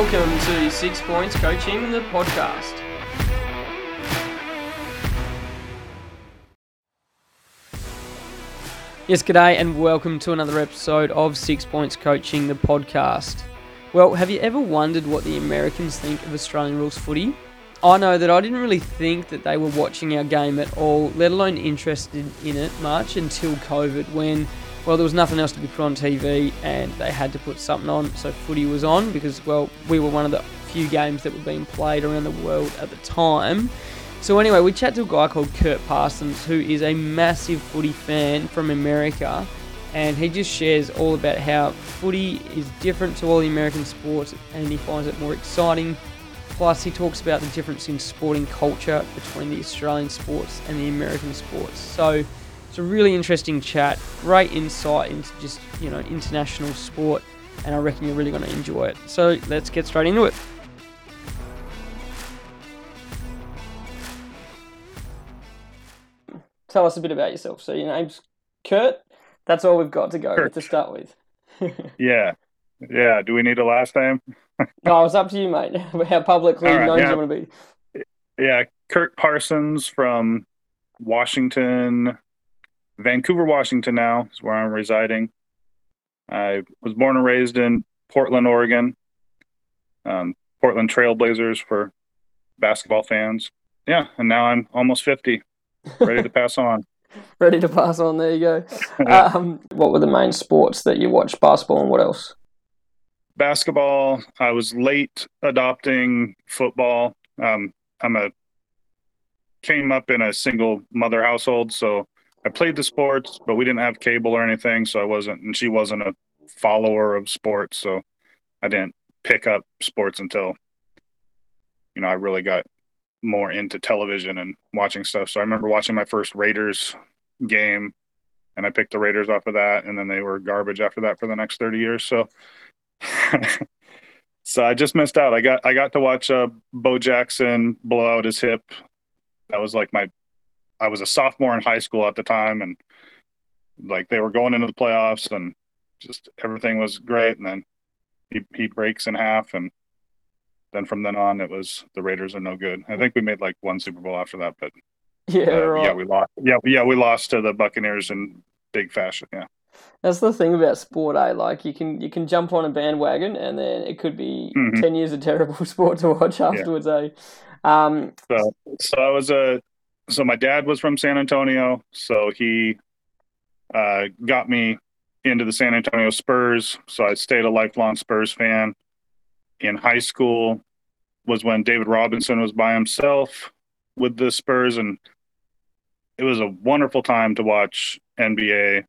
welcome to Six Points Coaching, the podcast. Yes, g'day, and welcome to another episode of Six Points Coaching, the podcast. Well, have you ever wondered what the Americans think of Australian rules footy? I know that I didn't really think that they were watching our game at all, let alone interested in it much until COVID when well, there was nothing else to be put on TV and they had to put something on. So footy was on because, well, we were one of the few games that were being played around the world at the time. So anyway, we chat to a guy called Kurt Parsons, who is a massive footy fan from America, and he just shares all about how footy is different to all the American sports, and he finds it more exciting. Plus, he talks about the difference in sporting culture between the Australian sports and the American sports. So it's a really interesting chat, great insight into just, you know, international sport, and I reckon you're really going to enjoy it. So let's get straight into it. Tell us a bit about yourself. So your name's Kurt. That's all we've got to go with to start with. yeah. Yeah. Do we need a last name? no, it's up to you, mate. How publicly right, known yeah. you want to be. Yeah, Kurt Parsons from Washington, Vancouver, Washington now is where I'm residing. I was born and raised in Portland, Oregon. Um, Portland Trailblazers for basketball fans. Yeah, and now I'm almost 50, ready to pass on. ready to pass on. There you go. um, what were the main sports that you watched? Basketball and what else? Basketball. I was late adopting football. Um, I'm a came up in a single mother household, so I played the sports, but we didn't have cable or anything, so I wasn't, and she wasn't a follower of sports, so I didn't pick up sports until, you know, I really got more into television and watching stuff. So I remember watching my first Raiders game, and I picked the Raiders off of that, and then they were garbage after that for the next thirty years. So. so I just missed out. I got I got to watch uh, Bo Jackson blow out his hip. That was like my I was a sophomore in high school at the time, and like they were going into the playoffs, and just everything was great. And then he he breaks in half, and then from then on, it was the Raiders are no good. I think we made like one Super Bowl after that, but yeah, uh, right. yeah, we lost. Yeah, yeah, we lost to the Buccaneers in big fashion. Yeah. That's the thing about sport, eh? Like you can you can jump on a bandwagon and then it could be mm-hmm. ten years of terrible sport to watch afterwards, yeah. eh? Um, so, so I was a so my dad was from San Antonio, so he uh, got me into the San Antonio Spurs. So I stayed a lifelong Spurs fan. In high school was when David Robinson was by himself with the Spurs, and it was a wonderful time to watch NBA,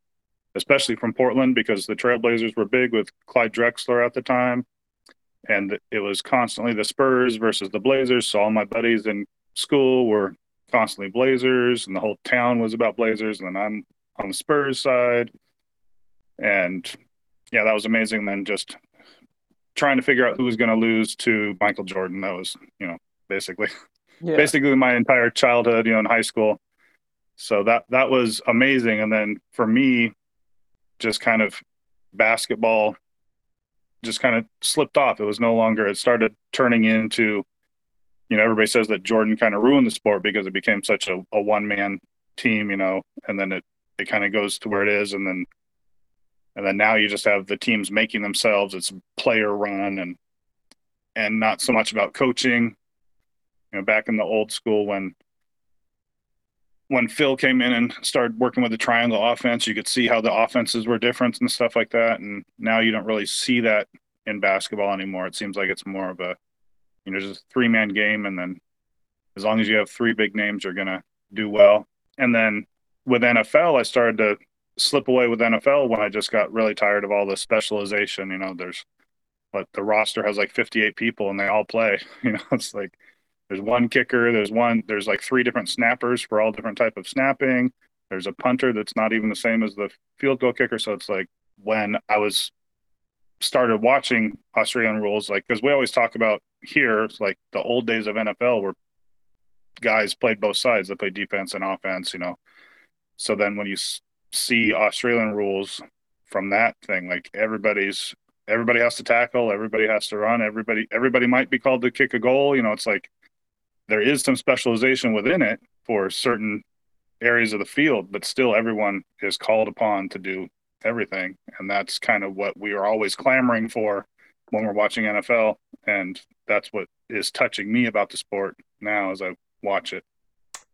especially from Portland because the Trailblazers were big with Clyde Drexler at the time, and it was constantly the Spurs versus the Blazers. So all my buddies in school were constantly Blazers, and the whole town was about Blazers. And then I'm on the Spurs side, and yeah, that was amazing. then just trying to figure out who was going to lose to Michael Jordan. That was, you know, basically, yeah. basically my entire childhood, you know, in high school. So that that was amazing. And then for me, just kind of basketball just kind of slipped off. It was no longer. It started turning into you know, everybody says that Jordan kind of ruined the sport because it became such a, a one man team, you know, and then it, it kind of goes to where it is. And then, and then now you just have the teams making themselves, it's player run and, and not so much about coaching, you know, back in the old school when, when Phil came in and started working with the triangle offense, you could see how the offenses were different and stuff like that. And now you don't really see that in basketball anymore. It seems like it's more of a you know, just a three man game. And then as long as you have three big names, you're going to do well. And then with NFL, I started to slip away with NFL when I just got really tired of all the specialization. You know, there's, but the roster has like 58 people and they all play. You know, it's like there's one kicker, there's one, there's like three different snappers for all different type of snapping. There's a punter that's not even the same as the field goal kicker. So it's like when I was started watching Australian rules, like because we always talk about here, like the old days of NFL where guys played both sides. They played defense and offense, you know. So then when you see Australian rules from that thing, like everybody's everybody has to tackle, everybody has to run, everybody everybody might be called to kick a goal. You know, it's like there is some specialization within it for certain areas of the field, but still everyone is called upon to do everything. And that's kind of what we are always clamoring for when we're watching NFL. And that's what is touching me about the sport now as I watch it.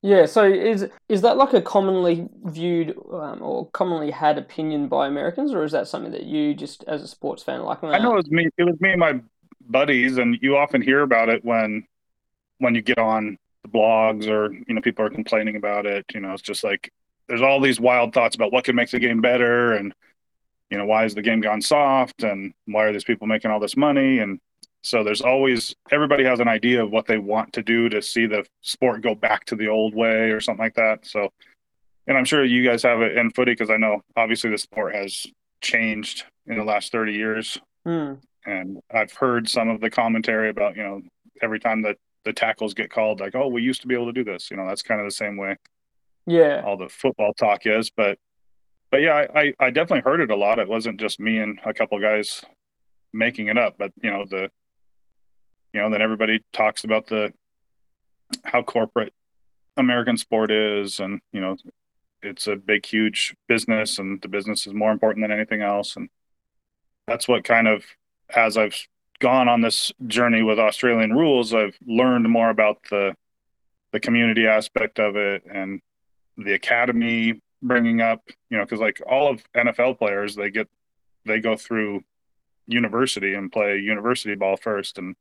Yeah, so is is that like a commonly viewed um, or commonly had opinion by Americans, or is that something that you just as a sports fan like? I know it was me. It was me and my buddies, and you often hear about it when when you get on the blogs or you know people are complaining about it. You know, it's just like there's all these wild thoughts about what could make the game better, and you know why is the game gone soft, and why are these people making all this money, and so there's always everybody has an idea of what they want to do to see the sport go back to the old way or something like that. So, and I'm sure you guys have it in footy because I know obviously the sport has changed in the last 30 years. Mm. And I've heard some of the commentary about, you know, every time that the tackles get called, like, oh, we used to be able to do this. You know, that's kind of the same way. Yeah. All the football talk is, but but yeah, I, I definitely heard it a lot. It wasn't just me and a couple guys making it up, but you know, the you know then everybody talks about the how corporate american sport is and you know it's a big huge business and the business is more important than anything else. And that's what kind of as i've gone on this journey with australian rules i've learned more about the the community aspect of it and the academy bringing up you know because like all of nfl players they get they go through university and play university ball first and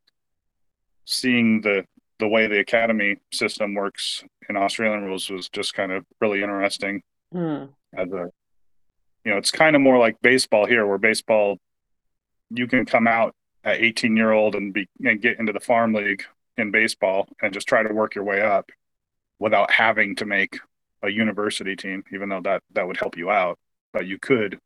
seeing the the way the academy system works in Australian rules was just kind of really interesting. Mm. As a, you know, it's kind of more like baseball here, where baseball, you can come out at 18 year old and be and get into the farm league in baseball and just try to work your way up without having to make a university team, even though that that would help you out, but you could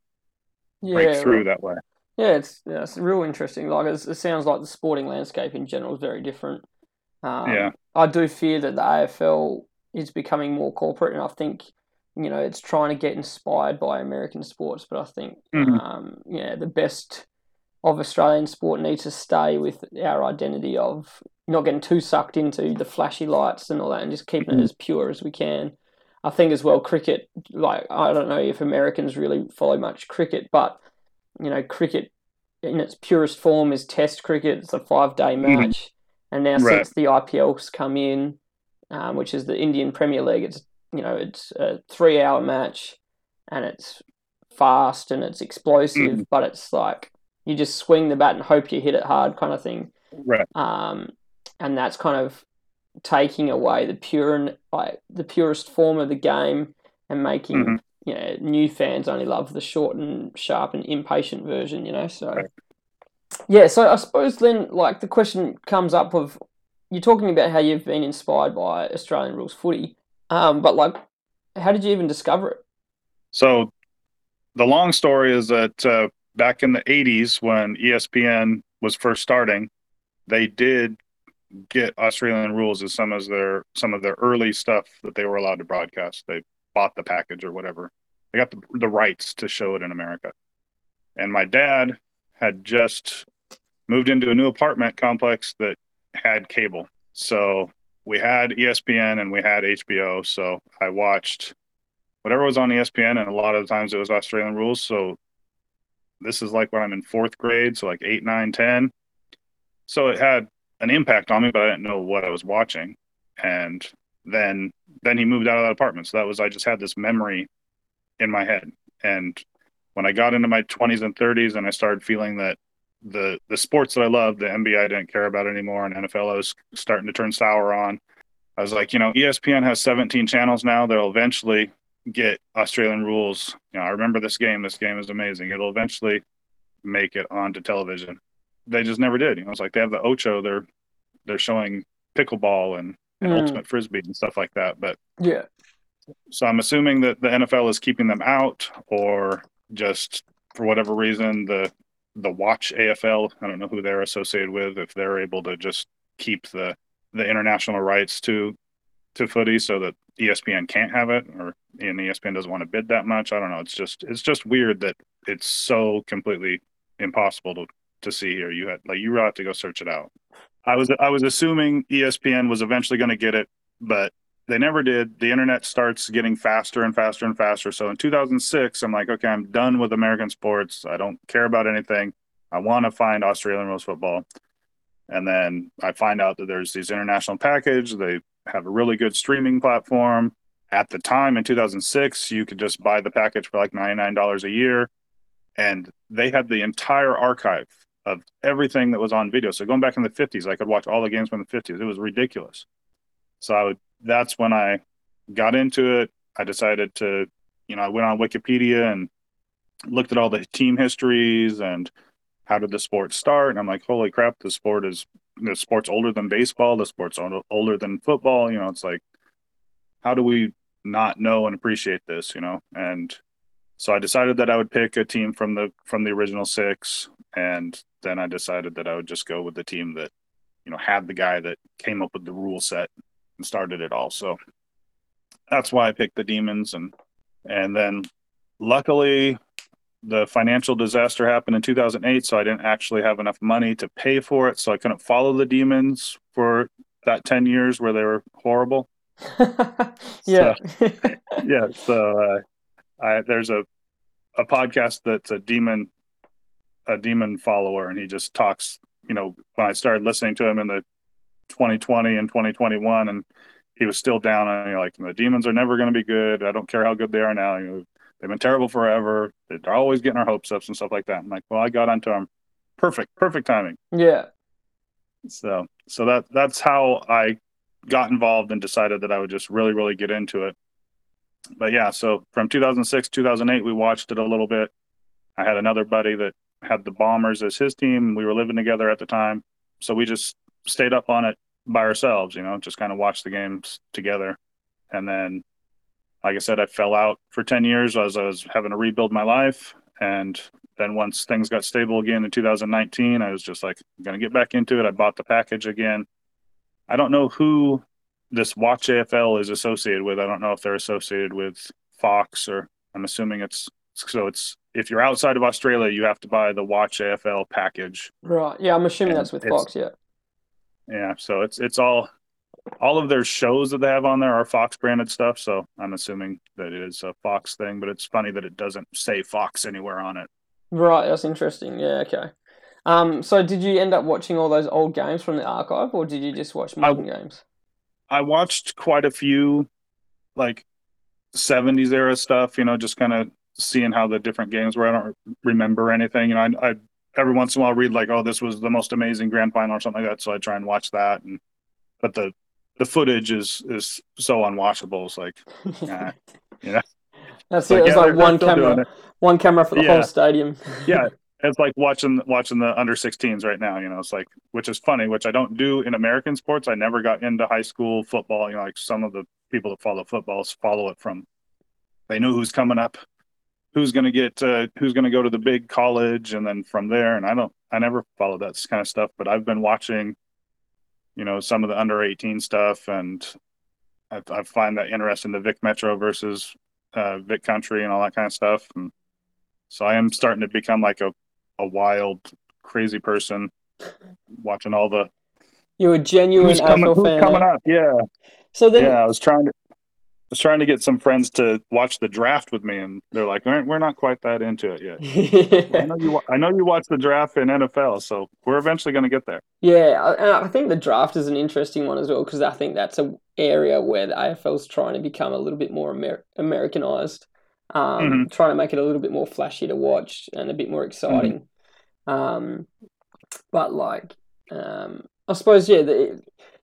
yeah, break through that way. Yeah, it's yeah, it's real interesting. Like it sounds like the sporting landscape in general is very different. Um, yeah, I do fear that the AFL is becoming more corporate, and I think you know it's trying to get inspired by American sports. But I think mm-hmm. um, yeah, the best of Australian sport needs to stay with our identity of not getting too sucked into the flashy lights and all that, and just keeping mm-hmm. it as pure as we can. I think as well, cricket. Like I don't know if Americans really follow much cricket, but you know, cricket in its purest form is Test cricket. It's a five day mm-hmm. match, mm-hmm. and now right. since the IPL's come in, um, which is the Indian Premier League, it's you know it's a three hour match, and it's fast and it's explosive, mm-hmm. but it's like you just swing the bat and hope you hit it hard, kind of thing. Right. Um, and that's kind of taking away the pure and like the purest form of the game and making mm-hmm you know, new fans only love the short and sharp and impatient version, you know. So, yeah. So I suppose then, like, the question comes up of you're talking about how you've been inspired by Australian rules footy, um, but like, how did you even discover it? So, the long story is that uh, back in the '80s, when ESPN was first starting, they did get Australian rules as some of their some of their early stuff that they were allowed to broadcast. They bought the package or whatever. They got the, the rights to show it in America. And my dad had just moved into a new apartment complex that had cable. So we had ESPN and we had HBO. So I watched whatever was on ESPN, and a lot of the times it was Australian rules. So this is like when I'm in fourth grade, so like eight, nine, ten. So it had an impact on me, but I didn't know what I was watching. And then then he moved out of that apartment. So that was I just had this memory in my head. And when I got into my 20s and 30s and I started feeling that the the sports that I loved, the NBA I didn't care about anymore, and NFL I was starting to turn sour on. I was like, you know, ESPN has 17 channels now. They'll eventually get Australian rules. You know, I remember this game. This game is amazing. It'll eventually make it onto television. They just never did. You know, it's like they have the Ocho. They're they're showing pickleball and and mm. ultimate frisbee and stuff like that. But yeah, so I'm assuming that the NFL is keeping them out, or just for whatever reason the the Watch AFL. I don't know who they're associated with. If they're able to just keep the the international rights to to footy so that ESPN can't have it, or and ESPN doesn't want to bid that much. I don't know. It's just it's just weird that it's so completely impossible to to see here. You had like you have to go search it out. I was I was assuming ESPN was eventually going to get it, but they never did. The internet starts getting faster and faster and faster. So in 2006, I'm like, okay, I'm done with American sports. I don't care about anything. I want to find Australian rules football. And then I find out that there's these international package. They have a really good streaming platform. At the time in 2006, you could just buy the package for like $99 a year. And they had the entire archive of everything that was on video. So going back in the 50s, I could watch all the games from the 50s. It was ridiculous. So I would, that's when I got into it. I decided to, you know, I went on Wikipedia and looked at all the team histories and how did the sport start? And I'm like, holy crap, the sport is the sport's older than baseball. The sport's older than football. You know, it's like, how do we not know and appreciate this? You know, and so I decided that I would pick a team from the from the original six, and then I decided that I would just go with the team that, you know, had the guy that came up with the rule set and started it all. So that's why I picked the demons, and and then luckily the financial disaster happened in 2008 so i didn't actually have enough money to pay for it. So i couldn't follow the demons for that 10 years where they were horrible. Yeah. So, yeah so uh, I, there's a a podcast that's a demon a demon follower and he just talks you know when i started listening to him in the 2020 and 2021 and he was still down on you know, like the demons are never going to be good i don't care how good they are now you know They've been terrible forever. They're always getting our hopes up and stuff like that. I'm like, well, I got onto them. Perfect, perfect timing. Yeah. So, so that that's how I got involved and decided that I would just really, really get into it. But yeah, so from 2006, 2008, we watched it a little bit. I had another buddy that had the Bombers as his team. We were living together at the time, so we just stayed up on it by ourselves. You know, just kind of watched the games together. And then like I said, I fell out for 10 years as I was having to rebuild my life. And then once things got stable again in 2019, I was just like, I'm going to get back into it. I bought the package again. I don't know who this Watch AFL is associated with. I don't know if they're associated with Fox or I'm assuming it's so it's if you're outside of Australia, you have to buy the Watch AFL package. Right. Yeah, I'm assuming and that's with Fox. Yeah. Yeah. So it's it's all all of their shows that they have on there are Fox branded stuff. So I'm assuming that it is a Fox thing, but it's funny that it doesn't say Fox anywhere on it. Right, that's interesting. Yeah, okay. Um, so did you end up watching all those old games from the archive, or did you just watch modern I, games? I watched quite a few, like '70s era stuff. You know, just kind of seeing how the different games were. I don't remember anything. You know, I, I every once in a while read like, "Oh, this was the most amazing grand final" or something like that. So I try and watch that. And but the the footage is is so unwatchable. It's like, nah, you know. That's it. It's like, yeah, like one camera, one camera for the yeah. whole stadium. yeah, it's like watching watching the under 16s right now. You know, it's like which is funny, which I don't do in American sports. I never got into high school football. You know, like some of the people that follow football follow it from. They know who's coming up, who's going to get, uh, who's going to go to the big college, and then from there. And I don't, I never follow that kind of stuff. But I've been watching you know some of the under 18 stuff and I, I find that interesting the Vic Metro versus uh, Vic Country and all that kind of stuff and so I am starting to become like a, a wild crazy person watching all the you're a genuine who's coming, who's fan, coming up yeah so then yeah I was trying to was trying to get some friends to watch the draft with me, and they're like, "We're not quite that into it yet." I know you. I know you watch the draft in NFL, so we're eventually going to get there. Yeah, and I think the draft is an interesting one as well because I think that's an area where the AFL is trying to become a little bit more Amer- Americanized, um, mm-hmm. trying to make it a little bit more flashy to watch and a bit more exciting. Mm-hmm. Um, but like, um, I suppose yeah, the,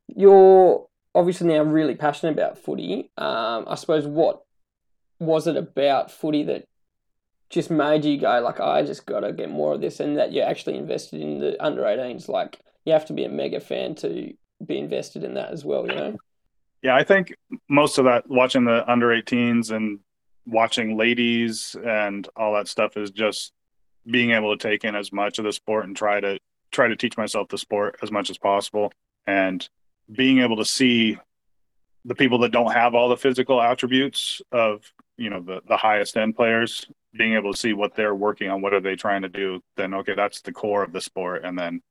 your obviously now really passionate about footy. Um, I suppose what was it about footy that just made you go like I just got to get more of this, and that you're actually invested in the under 18s? Like you have to be a mega fan to be invested in that as well, you know. Yeah, I think most of that watching the under 18s and watching ladies and all that stuff is just being able to take in as much of the sport and try to try to teach myself the sport as much as possible and being able to see the people that don't have all the physical attributes of you know the the highest end players being able to see what they're working on what are they trying to do then okay that's the core of the sport. And then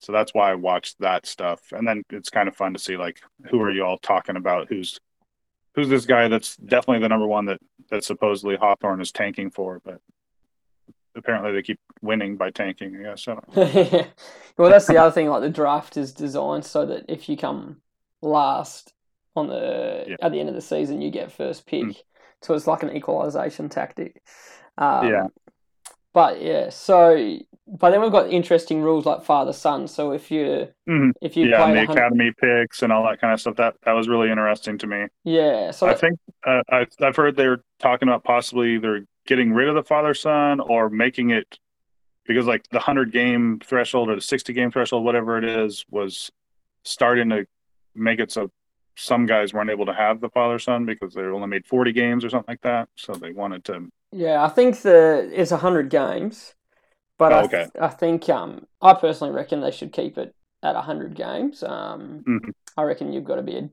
so that's why i watched that stuff. And then it's kind of fun to see like who are you all talking about? Who's who's this guy that's definitely the number one that that supposedly hawthorn is tanking for? But apparently they keep winning by tanking i guess. Well that's the other thing like the draft is designed so that if you come last on the yeah. at the end of the season you get first pick. Mm. so it's like an equalization tactic. Um, yeah. but yeah so but then we've got interesting rules like father son. So if you mm. if you yeah the academy picks and all that kind of stuff that that was really interesting to me. Yeah so i think uh, I, i've heard they're talking about possibly either getting rid of the father son or making it because like the 100 game threshold or the 60 game threshold whatever it is was starting to make it so some guys weren't able to have the father son because they only made 40 games or something like that. So they wanted to. Yeah, I think the it's 100 games, but oh, okay. I, th- I think um, I personally reckon they should keep it at 100 games. Um, mm-hmm. I reckon you've got to be a,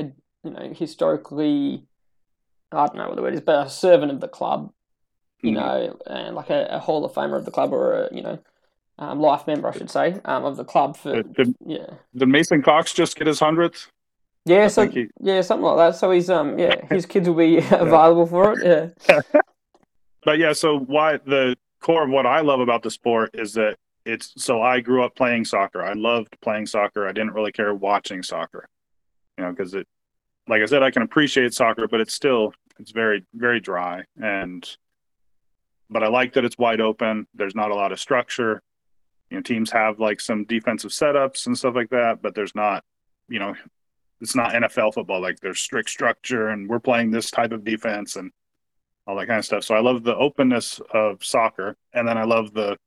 a, you know historically, I don't know what the word is, but a servant of the club, you mm-hmm. know, and like a, a, Hall of Famer of the club or a you know. Um, life member, I should say, um, of the club for did, yeah. Did Mason Cox just get his hundredth? Yeah, so he... yeah, something like that. So he's um yeah, his kids will be available for it. Yeah. but yeah, so why the core of what I love about the sport is that it's so I grew up playing soccer. I loved playing soccer. I didn't really care watching soccer. You know, because it like I said, I can appreciate soccer, but it's still it's very, very dry. And but I like that it's wide open. There's not a lot of structure. You know, teams have like some defensive setups and stuff like that, but there's not, you know, it's not NFL football. Like there's strict structure and we're playing this type of defense and all that kind of stuff. So I love the openness of soccer, and then I love the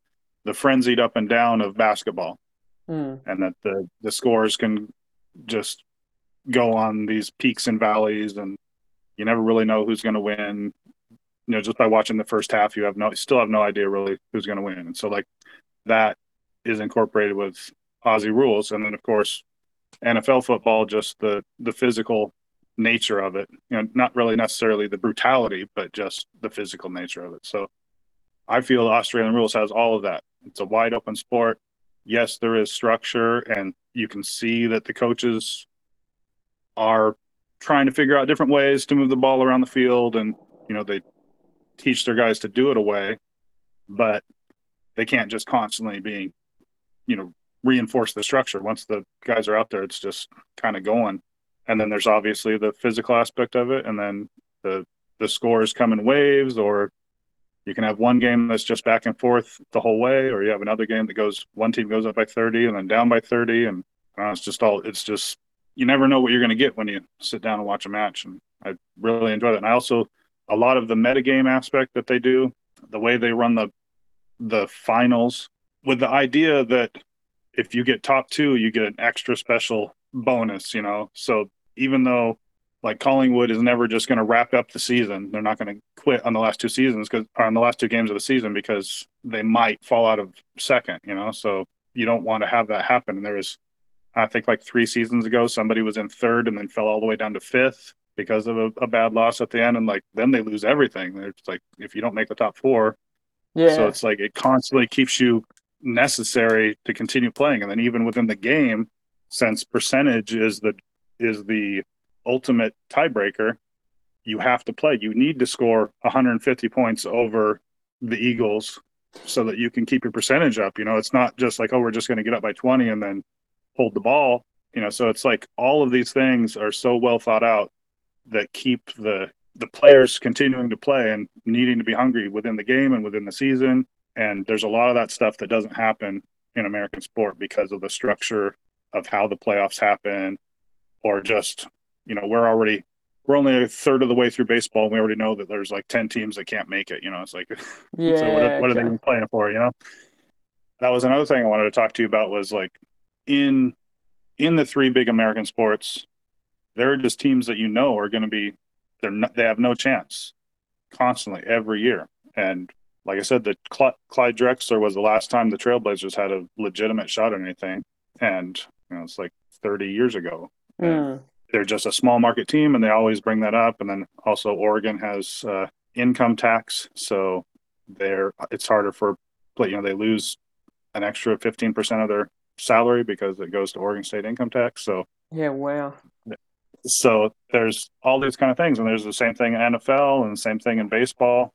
the frenzied up and down of basketball, mm. and that the the scores can just go on these peaks and valleys, and you never really know who's going to win. You know, just by watching the first half, you have no still have no idea really who's going to win, and so like that is incorporated with Aussie rules, and then of course NFL football, just the the physical nature of it. You know, not really necessarily the brutality, but just the physical nature of it. So I feel Australian rules has all of that. It's a wide open sport. Yes, there is structure, and you can see that the coaches are trying to figure out different ways to move the ball around the field, and you know they teach their guys to do it away, but they can't just constantly be, you know, reinforce the structure. Once the guys are out there, it's just kind of going. And then there's obviously the physical aspect of it, and then the the scores come in waves, or you can have one game that's just back and forth the whole way, or you have another game that goes one team goes up by 30 and then down by 30, and uh, it's just all it's just you never know what you're going to get when you sit down and watch a match. And I really enjoy that. And I also a lot of the metagame aspect that they do, the way they run the the finals, with the idea that if you get top two, you get an extra special bonus, you know. So even though like Collingwood is never just going to wrap up the season, they're not going to quit on the last two seasons because on the last two games of the season because they might fall out of second, you know. So you don't want to have that happen. And there was, I think, like three seasons ago, somebody was in third and then fell all the way down to fifth because of a, a bad loss at the end, and like then they lose everything. It's like if you don't make the top four, yeah. So it's like it constantly keeps you necessary to continue playing. And then even within the game, since percentage is the is the ultimate tiebreaker, you have to play. You need to score 150 points over the Eagles so that you can keep your percentage up. You know, it's not just like, oh, we're just going to get up by 20 and then hold the ball. You know, so it's like all of these things are so well thought out that keep the the players continuing to play and needing to be hungry within the game and within the season. And there's a lot of that stuff that doesn't happen in American sport because of the structure of how the playoffs happen, or just, you know, we're already we're only a third of the way through baseball and we already know that there's like 10 teams that can't make it you know it's like yeah so what, are, what are they even playing for you know? That was another thing i wanted to talk to you about was like in in the three big american sports there are just teams that you know are going to be they're not, they have no chance constantly every year and like I said, the Cl- Clyde Drexler was the last time the Trailblazers had a legitimate shot at anything, and you know it's like 30 years ago. Mm. they're just a small market team, and they always bring that up. And then also Oregon has uh, income tax, so they're it's harder for you know they lose an extra fifteen percent of their salary because it goes to Oregon State income tax. So yeah, wow. So there's all these kind of things, and there's the same thing in NFL and the same thing in baseball.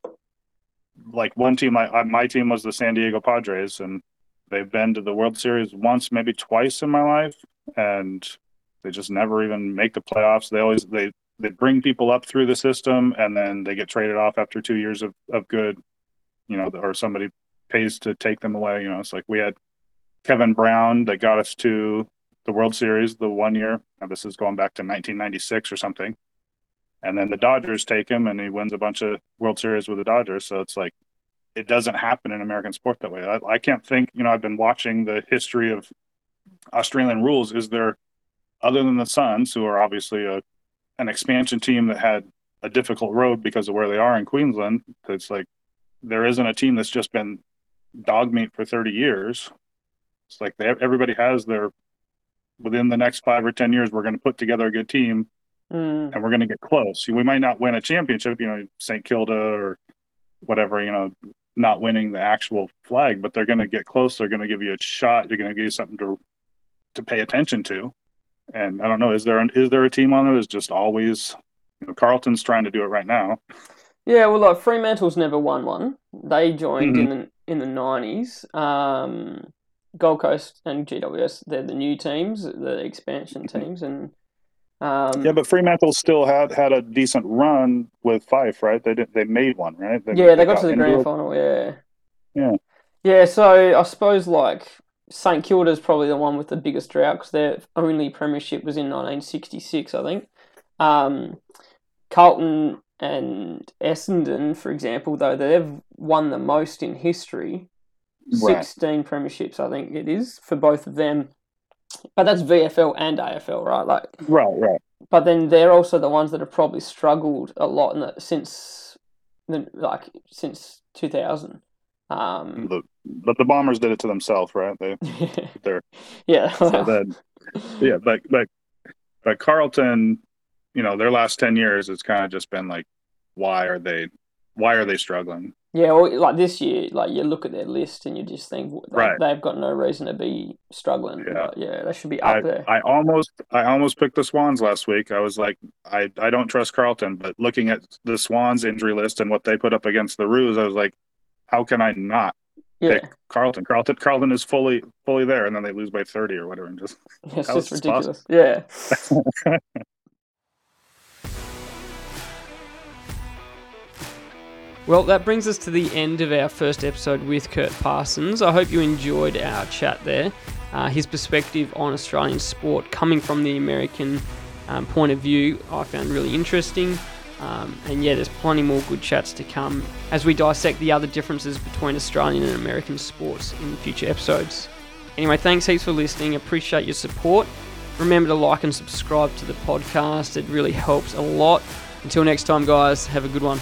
Like one team, I, uh, my team was the San Diego Padres, and they've been to the World Series once, maybe twice in my life, and they just never even make the playoffs. They always they they bring people up through the system, and then they get traded off after two years of of good, you know, or somebody pays to take them away. You know, it's like we had Kevin Brown that got us to the World Series the one year. Now this is going back to 1996 or something. And then the Dodgers take him and he wins a bunch of World Series with the Dodgers. So it's like, it doesn't happen in American sport that way. I, I can't think, you know, I've been watching the history of Australian rules. Is there, other than the Suns, who are obviously a, an expansion team that had a difficult road because of where they are in Queensland, it's like there isn't a team that's just been dog meat for 30 years it's like they, everybody has their within the next five or ten years, we're going to put together a good team, mm. and we're going to get close. We might not win a championship, you know, St. Kilda or whatever, you know, not winning the actual flag, but they're going to get close. They're going to give you a shot. They're going to give you something to to pay attention to. And I don't know, is there an, is there a team on it? Is just always, you know, Carlton's trying to do it right now. Yeah, well, like Fremantle's never won one. They joined mm-hmm. in the in the nineties. Um, Gold Coast and GWS, they're the new teams, the expansion teams, and um, yeah, but Fremantle still had had a decent run with Fyfe, right? They did, they made one, right? They, yeah, they, they got, got, to the grand it. final. Yeah, yeah, yeah. So I suppose like St Kilda is probably the one with the biggest drought because their only premiership was in 1966, I think. Um, Carlton and Essendon, for example, though they've won the most in history, Right. 16 premierships, I think it is, for both of them. But that's VFL and AFL, right? Like, right, right. But then they're also the ones that have probably struggled a lot in the, since, the, like, since 2000. Um, the, but the Bombers did it to themselves, right? They, they're yeah. so then, yeah, but but but Carlton, you know, their last ten years, it's kind of just been like, why are they, why are they struggling? Yeah, like this year, like you look at their list and you just think like, right. they've got no reason to be struggling. Yeah, yeah, they should be up I, there. I almost, I almost picked the Swans last week. I was like, I, I don't trust Carlton, but looking at the Swans injury list and what they put up against the Roos, I was like, how can I not yeah. pick Carlton? Carlton, Carlton is fully, fully there, and then they lose by thirty or whatever, and just yeah, it's just ridiculous. Possible. Yeah. Well, that brings us to the end of our first episode with Kurt Parsons. I hope you enjoyed our chat there. Uh, his perspective on Australian sport coming from the American um, point of view, I found really interesting. Um, and yeah, there's plenty more good chats to come as we dissect the other differences between Australian and American sports in future episodes. Anyway, thanks heaps for listening. Appreciate your support. Remember to like and subscribe to the podcast, it really helps a lot. Until next time, guys, have a good one.